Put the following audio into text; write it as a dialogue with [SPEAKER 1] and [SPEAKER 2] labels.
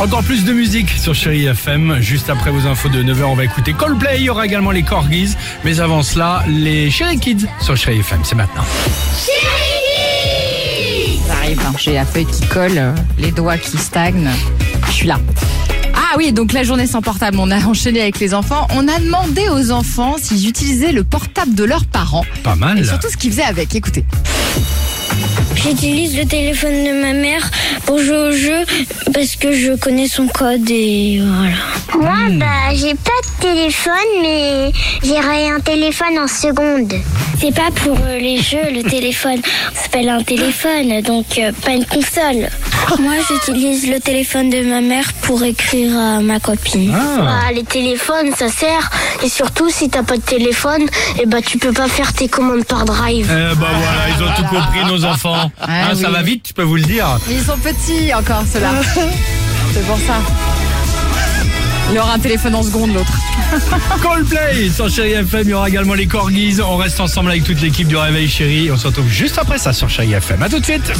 [SPEAKER 1] Encore plus de musique sur Chéri FM. Juste après vos infos de 9h, on va écouter Coldplay. Il y aura également les Corgis. Mais avant cela, les Chéri Kids sur Chéri FM. C'est maintenant.
[SPEAKER 2] Ça arrive, hein. j'ai la feuille qui colle, euh, les doigts qui stagnent. Je suis là. Ah oui, donc la journée sans portable, on a enchaîné avec les enfants. On a demandé aux enfants s'ils utilisaient le portable de leurs parents.
[SPEAKER 1] Pas mal.
[SPEAKER 2] Et surtout ce qu'ils faisaient avec. Écoutez.
[SPEAKER 3] J'utilise le téléphone de ma mère pour jouer au jeu parce que je connais son code et voilà.
[SPEAKER 4] Moi, bah, j'ai pas de téléphone, mais j'ai un téléphone en seconde.
[SPEAKER 3] C'est pas pour euh, les jeux, le téléphone. Ça s'appelle un téléphone, donc euh, pas une console. Moi, j'utilise le téléphone de ma mère pour écrire à ma copine.
[SPEAKER 1] Ah.
[SPEAKER 4] Bah, les téléphones, ça sert. Et surtout, si t'as pas de téléphone, et bah, tu peux pas faire tes commandes par drive.
[SPEAKER 1] Eh bah voilà, ils ont tout compris, nos enfants.
[SPEAKER 2] Ah
[SPEAKER 1] Hein, Ça
[SPEAKER 2] oui.
[SPEAKER 1] va vite, je peux vous le dire.
[SPEAKER 2] Ils sont petits encore, ceux-là. C'est pour ça. Il aura un téléphone en seconde, l'autre.
[SPEAKER 1] Coldplay sur Chéri FM. Il y aura également les Corgis. On reste ensemble avec toute l'équipe du Réveil Chéri. On se retrouve juste après ça sur Chéri FM. À tout de suite.